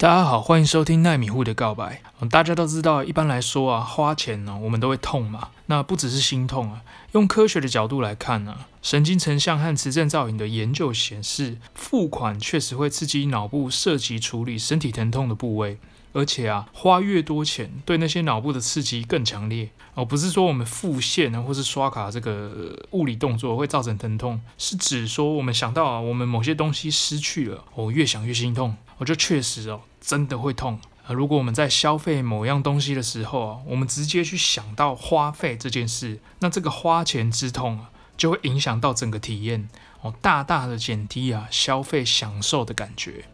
大家好，欢迎收听奈米户的告白。大家都知道，一般来说啊，花钱呢，我们都会痛嘛。那不只是心痛啊，用科学的角度来看呢，神经成像和磁振造影的研究显示，付款确实会刺激脑部涉及处理身体疼痛的部位。而且啊，花越多钱，对那些脑部的刺激更强烈哦。不是说我们付现啊，或是刷卡这个物理动作会造成疼痛，是指说我们想到啊，我们某些东西失去了，我越想越心痛。我就确实哦，真的会痛啊。如果我们在消费某样东西的时候啊，我们直接去想到花费这件事，那这个花钱之痛啊，就会影响到整个体验哦，大大的减低啊消费享受的感觉。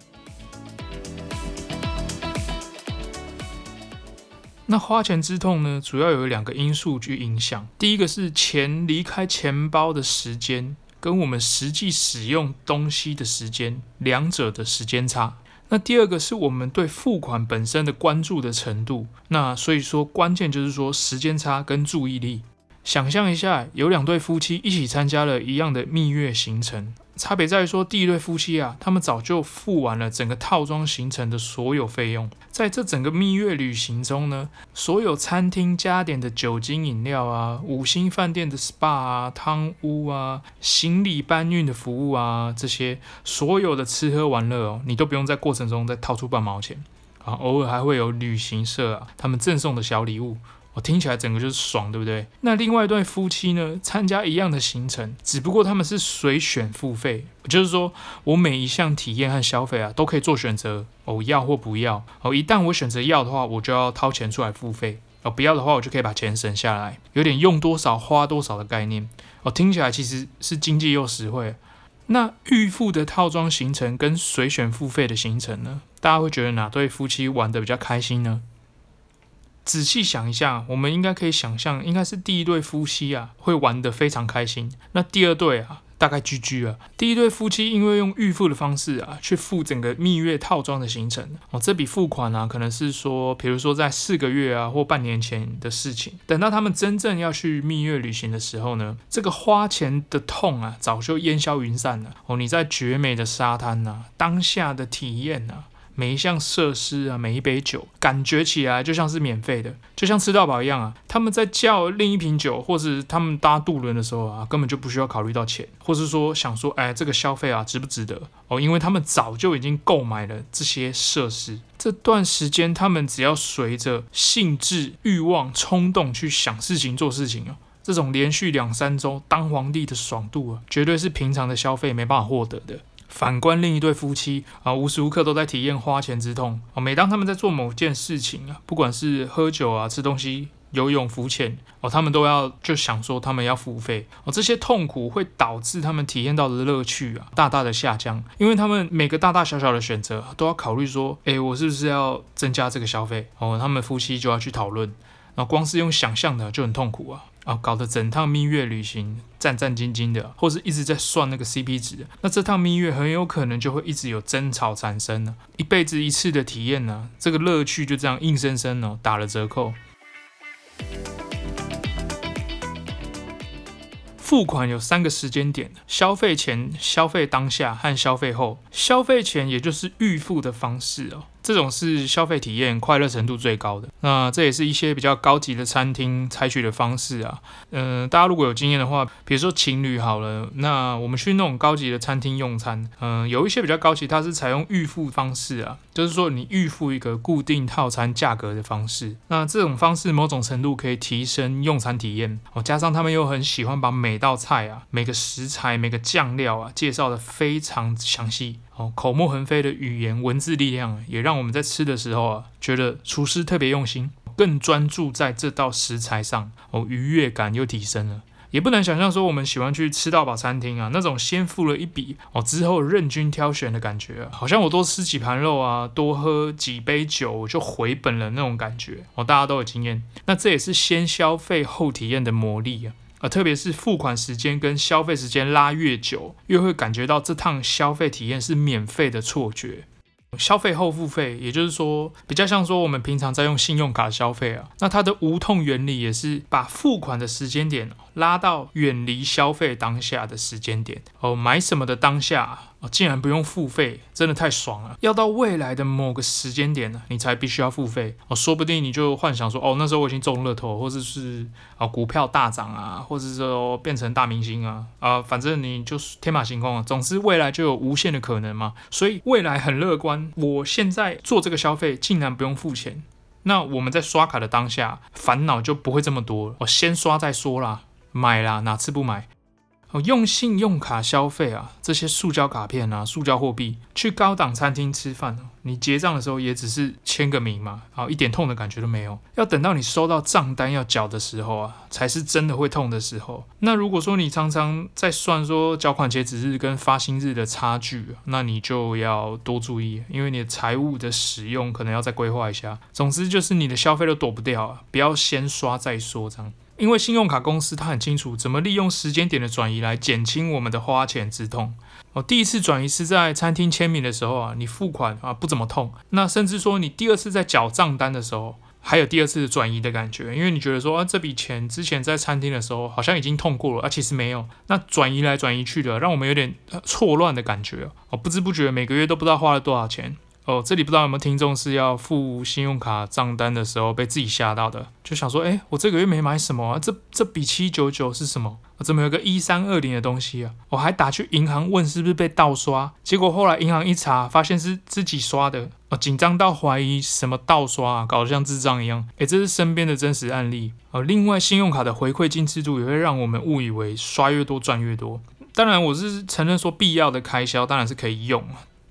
那花钱之痛呢，主要有两个因素去影响。第一个是钱离开钱包的时间，跟我们实际使用东西的时间，两者的时间差。那第二个是我们对付款本身的关注的程度。那所以说，关键就是说时间差跟注意力。想象一下，有两对夫妻一起参加了一样的蜜月行程。差别在于说，第一对夫妻啊，他们早就付完了整个套装行程的所有费用。在这整个蜜月旅行中呢，所有餐厅加点的酒精饮料啊，五星饭店的 SPA 啊、汤屋啊、行李搬运的服务啊，这些所有的吃喝玩乐哦，你都不用在过程中再掏出半毛钱啊。偶尔还会有旅行社啊，他们赠送的小礼物。我听起来整个就是爽，对不对？那另外一对夫妻呢，参加一样的行程，只不过他们是随选付费，就是说我每一项体验和消费啊，都可以做选择，哦，要或不要。哦，一旦我选择要的话，我就要掏钱出来付费；哦，不要的话，我就可以把钱省下来，有点用多少花多少的概念。哦，听起来其实是经济又实惠。那预付的套装行程跟随选付费的行程呢？大家会觉得哪对夫妻玩得比较开心呢？仔细想一下，我们应该可以想象，应该是第一对夫妻啊，会玩得非常开心。那第二对啊，大概 GG 啊。第一对夫妻因为用预付的方式啊，去付整个蜜月套装的行程哦，这笔付款啊，可能是说，比如说在四个月啊或半年前的事情。等到他们真正要去蜜月旅行的时候呢，这个花钱的痛啊，早就烟消云散了哦。你在绝美的沙滩啊，当下的体验啊。每一项设施啊，每一杯酒，感觉起来就像是免费的，就像吃到饱一样啊。他们在叫另一瓶酒，或是他们搭渡轮的时候啊，根本就不需要考虑到钱，或是说想说，哎，这个消费啊，值不值得哦？因为他们早就已经购买了这些设施。这段时间，他们只要随着兴致、欲望、冲动去想事情、做事情啊，这种连续两三周当皇帝的爽度啊，绝对是平常的消费没办法获得的。反观另一对夫妻啊，无时无刻都在体验花钱之痛啊。每当他们在做某件事情啊，不管是喝酒啊、吃东西、游泳、浮潜哦，他们都要就想说他们要付费哦。这些痛苦会导致他们体验到的乐趣啊，大大的下降，因为他们每个大大小小的选择都要考虑说，诶，我是不是要增加这个消费哦？他们夫妻就要去讨论，那光是用想象的就很痛苦啊。啊，搞得整趟蜜月旅行战战兢兢的，或是一直在算那个 CP 值，那这趟蜜月很有可能就会一直有争吵产生呢。一辈子一次的体验呢，这个乐趣就这样硬生生哦打了折扣。付款有三个时间点：消费前、消费当下和消费后。消费前也就是预付的方式哦。这种是消费体验快乐程度最高的，那这也是一些比较高级的餐厅采取的方式啊。嗯、大家如果有经验的话，比如说情侣好了，那我们去那种高级的餐厅用餐，嗯、有一些比较高级，它是采用预付方式啊，就是说你预付一个固定套餐价格的方式。那这种方式某种程度可以提升用餐体验哦，加上他们又很喜欢把每道菜啊、每个食材、每个酱料啊介绍得非常详细。哦，口沫横飞的语言文字力量，也让我们在吃的时候啊，觉得厨师特别用心，更专注在这道食材上，哦，愉悦感又提升了。也不能想象说，我们喜欢去吃到饱餐厅啊，那种先付了一笔哦，之后任君挑选的感觉啊，好像我多吃几盘肉啊，多喝几杯酒，我就回本了那种感觉。哦，大家都有经验，那这也是先消费后体验的魔力啊。啊，特别是付款时间跟消费时间拉越久，越会感觉到这趟消费体验是免费的错觉。消费后付费，也就是说，比较像说我们平常在用信用卡消费啊，那它的无痛原理也是把付款的时间点拉到远离消费当下的时间点哦，买什么的当下竟然不用付费，真的太爽了。要到未来的某个时间点呢，你才必须要付费哦，说不定你就幻想说哦，那时候我已经中乐透，或者是啊股票大涨啊，或者是说变成大明星啊啊，反正你就是天马行空啊。总之未来就有无限的可能嘛，所以未来很乐观。我现在做这个消费，竟然不用付钱。那我们在刷卡的当下，烦恼就不会这么多。我先刷再说啦，买啦，哪次不买？用信用卡消费啊，这些塑胶卡片啊，塑胶货币，去高档餐厅吃饭，你结账的时候也只是签个名嘛，啊，一点痛的感觉都没有。要等到你收到账单要缴的时候啊，才是真的会痛的时候。那如果说你常常在算说缴款截止日跟发薪日的差距，那你就要多注意，因为你的财务的使用可能要再规划一下。总之就是你的消费都躲不掉啊，不要先刷再说这样。因为信用卡公司它很清楚怎么利用时间点的转移来减轻我们的花钱之痛。哦，第一次转移是在餐厅签名的时候啊，你付款啊不怎么痛。那甚至说你第二次在缴账单的时候，还有第二次转移的感觉，因为你觉得说啊这笔钱之前在餐厅的时候好像已经痛过了，啊其实没有。那转移来转移去的，让我们有点呃错乱的感觉哦，不知不觉每个月都不知道花了多少钱。哦，这里不知道有没有听众是要付信用卡账单的时候被自己吓到的，就想说，哎，我这个月没买什么啊，这这笔七九九是什么？怎么有个一三二零的东西啊？我还打去银行问是不是被盗刷，结果后来银行一查，发现是自己刷的，哦，紧张到怀疑什么盗刷啊，搞得像智障一样。哎，这是身边的真实案例。哦，另外，信用卡的回馈金制度也会让我们误以为刷越多赚越多。当然，我是承认说必要的开销当然是可以用。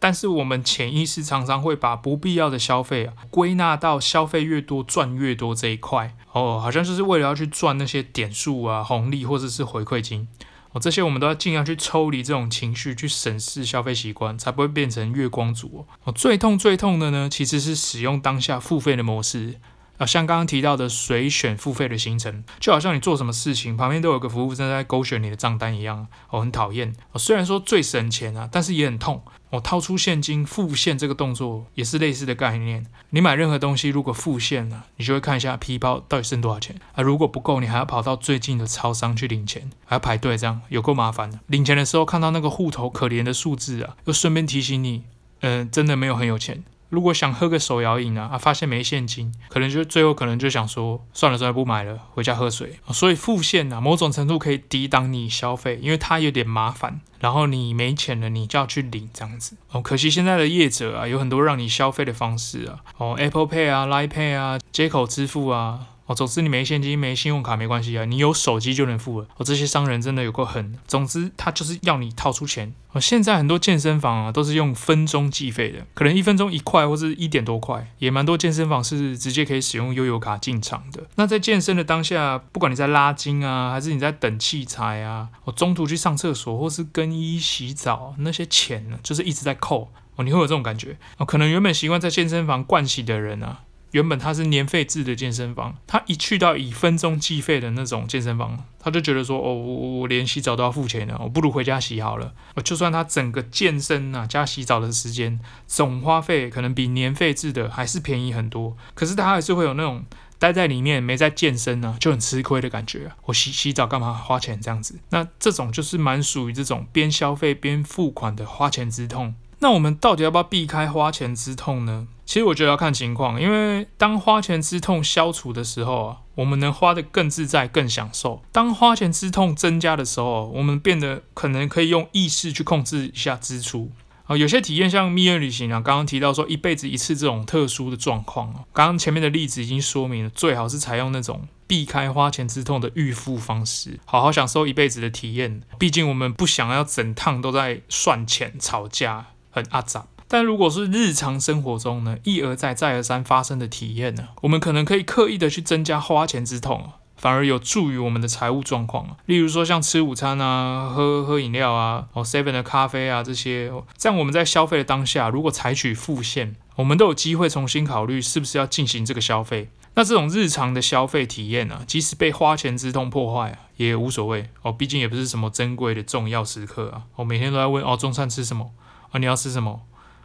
但是我们潜意识常常会把不必要的消费啊归纳到消费越多赚越多这一块哦，好像就是为了要去赚那些点数啊、红利或者是回馈金哦，这些我们都要尽量去抽离这种情绪，去审视消费习惯，才不会变成月光族哦。最痛最痛的呢，其实是使用当下付费的模式。啊，像刚刚提到的随选付费的行程，就好像你做什么事情旁边都有个服务生在勾选你的账单一样，哦、很讨厌。虽然说最省钱啊，但是也很痛。我、掏出现金付现这个动作也是类似的概念。你买任何东西如果付现了，你就会看一下皮包到底剩多少钱啊。如果不够，你还要跑到最近的超商去领钱，还要排队，这样有够麻烦的。领钱的时候看到那个户头可怜的数字啊，又顺便提醒你，嗯、呃，真的没有很有钱。如果想喝个手摇饮啊，啊，发现没现金，可能就最后可能就想说，算了算了，不买了，回家喝水。所以付现啊，某种程度可以抵挡你消费，因为它有点麻烦。然后你没钱了，你就要去领这样子。哦，可惜现在的业者啊，有很多让你消费的方式啊，哦，Apple Pay 啊，Line Pay 啊，接口支付啊。总之你没现金、没信用卡没关系啊，你有手机就能付了。哦，这些商人真的有够狠。总之，他就是要你掏出钱。哦，现在很多健身房啊，都是用分钟计费的，可能一分钟一块或者一点多块，也蛮多健身房是直接可以使用悠游卡进场的。那在健身的当下，不管你在拉筋啊，还是你在等器材啊，我，中途去上厕所或是更衣洗澡，那些钱呢，就是一直在扣。哦，你会有这种感觉。哦，可能原本习惯在健身房惯洗的人啊。原本他是年费制的健身房，他一去到以分钟计费的那种健身房，他就觉得说：“哦，我我连洗澡都要付钱了，我不如回家洗好了。”就算他整个健身啊加洗澡的时间总花费可能比年费制的还是便宜很多，可是他还是会有那种待在里面没在健身呢、就很吃亏的感觉！我洗洗澡干嘛花钱这样子？那这种就是蛮属于这种边消费边付款的花钱之痛。那我们到底要不要避开花钱之痛呢？其实我觉得要看情况，因为当花钱之痛消除的时候啊，我们能花得更自在、更享受；当花钱之痛增加的时候，我们变得可能可以用意识去控制一下支出啊。有些体验像蜜月旅行啊，刚刚提到说一辈子一次这种特殊的状况啊，刚刚前面的例子已经说明了，最好是采用那种避开花钱之痛的预付方式，好好享受一辈子的体验。毕竟我们不想要整趟都在算钱、吵架。很阿杂，但如果是日常生活中呢，一而再、再而三发生的体验呢，我们可能可以刻意的去增加花钱之痛，反而有助于我们的财务状况。例如说像吃午餐啊、喝喝饮料啊、哦 seven 的咖啡啊这些，这样我们在消费的当下，如果采取付现，我们都有机会重新考虑是不是要进行这个消费。那这种日常的消费体验呢，即使被花钱之痛破坏啊，也无所谓哦，毕竟也不是什么珍贵的重要时刻啊。我每天都在问哦，中餐吃什么？啊，你要吃什么？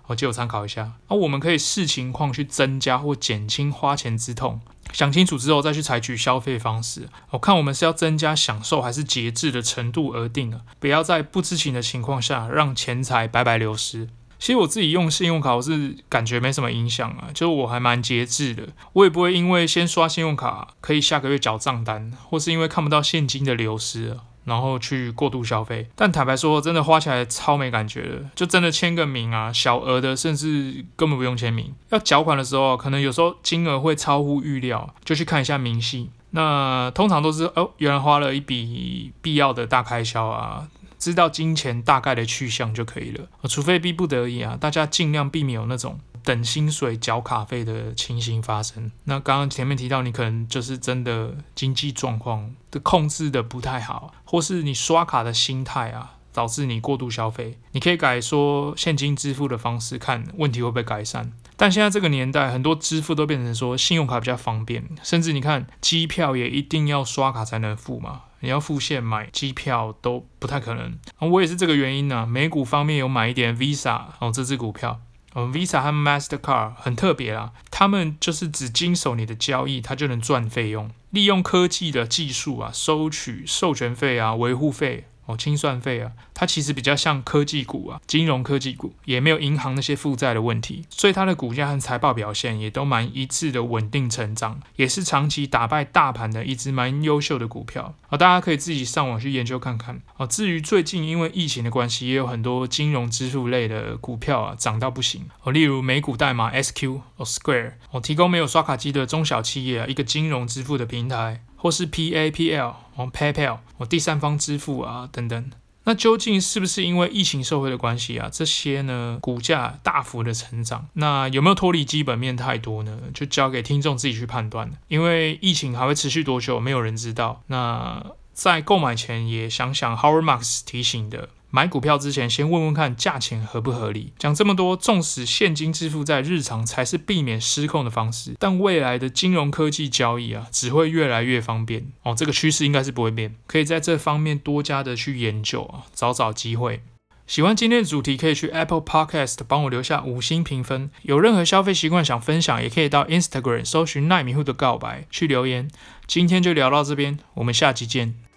我借我参考一下。啊，我们可以视情况去增加或减轻花钱之痛。想清楚之后再去采取消费方式。我看我们是要增加享受还是节制的程度而定啊，不要在不知情的情况下让钱财白白流失。其实我自己用信用卡，我是感觉没什么影响啊，就我还蛮节制的，我也不会因为先刷信用卡可以下个月缴账单，或是因为看不到现金的流失，然后去过度消费。但坦白说，真的花起来超没感觉的，就真的签个名啊，小额的甚至根本不用签名。要缴款的时候，可能有时候金额会超乎预料，就去看一下明细。那通常都是哦，原来花了一笔必要的大开销啊。知道金钱大概的去向就可以了，除非逼不得已啊，大家尽量避免有那种等薪水缴卡费的情形发生。那刚刚前面提到，你可能就是真的经济状况的控制的不太好，或是你刷卡的心态啊，导致你过度消费。你可以改说现金支付的方式，看问题会不会改善。但现在这个年代，很多支付都变成说信用卡比较方便，甚至你看机票也一定要刷卡才能付嘛。你要付现买机票都不太可能，我也是这个原因呢、美股方面有买一点 Visa 哦，这支股票，，Visa 和 Mastercard 很特别啦，他们就是只经手你的交易，他就能赚费用，利用科技的技术啊，收取授权费啊，维护费。哦，清算费啊，它其实比较像科技股啊，金融科技股，也没有银行那些负债的问题，所以它的股价和财报表现也都蛮一致的稳定成长，也是长期打败大盘的一只蛮优秀的股票啊，大家可以自己上网去研究看看啊。至于最近因为疫情的关系，也有很多金融支付类的股票啊涨到不行哦，例如美股代码 SQ 哦 Square 哦，提供没有刷卡机的中小企业啊一个金融支付的平台。或是 P A P L，哦，PayPal 哦，第三方支付啊等等，那究竟是不是因为疫情社会的关系啊？这些呢，股价大幅的成长，那有没有脱离基本面太多呢？就交给听众自己去判断。因为疫情还会持续多久，没有人知道。那在购买前也想想 Howard Marks 提醒的。买股票之前，先问问看价钱合不合理。讲这么多，纵使现金支付在日常才是避免失控的方式，但未来的金融科技交易啊，只会越来越方便哦。这个趋势应该是不会变，可以在这方面多加的去研究啊，找找机会。喜欢今天的主题，可以去 Apple Podcast 帮我留下五星评分。有任何消费习惯想分享，也可以到 Instagram 搜寻奈米户的告白去留言。今天就聊到这边，我们下期见。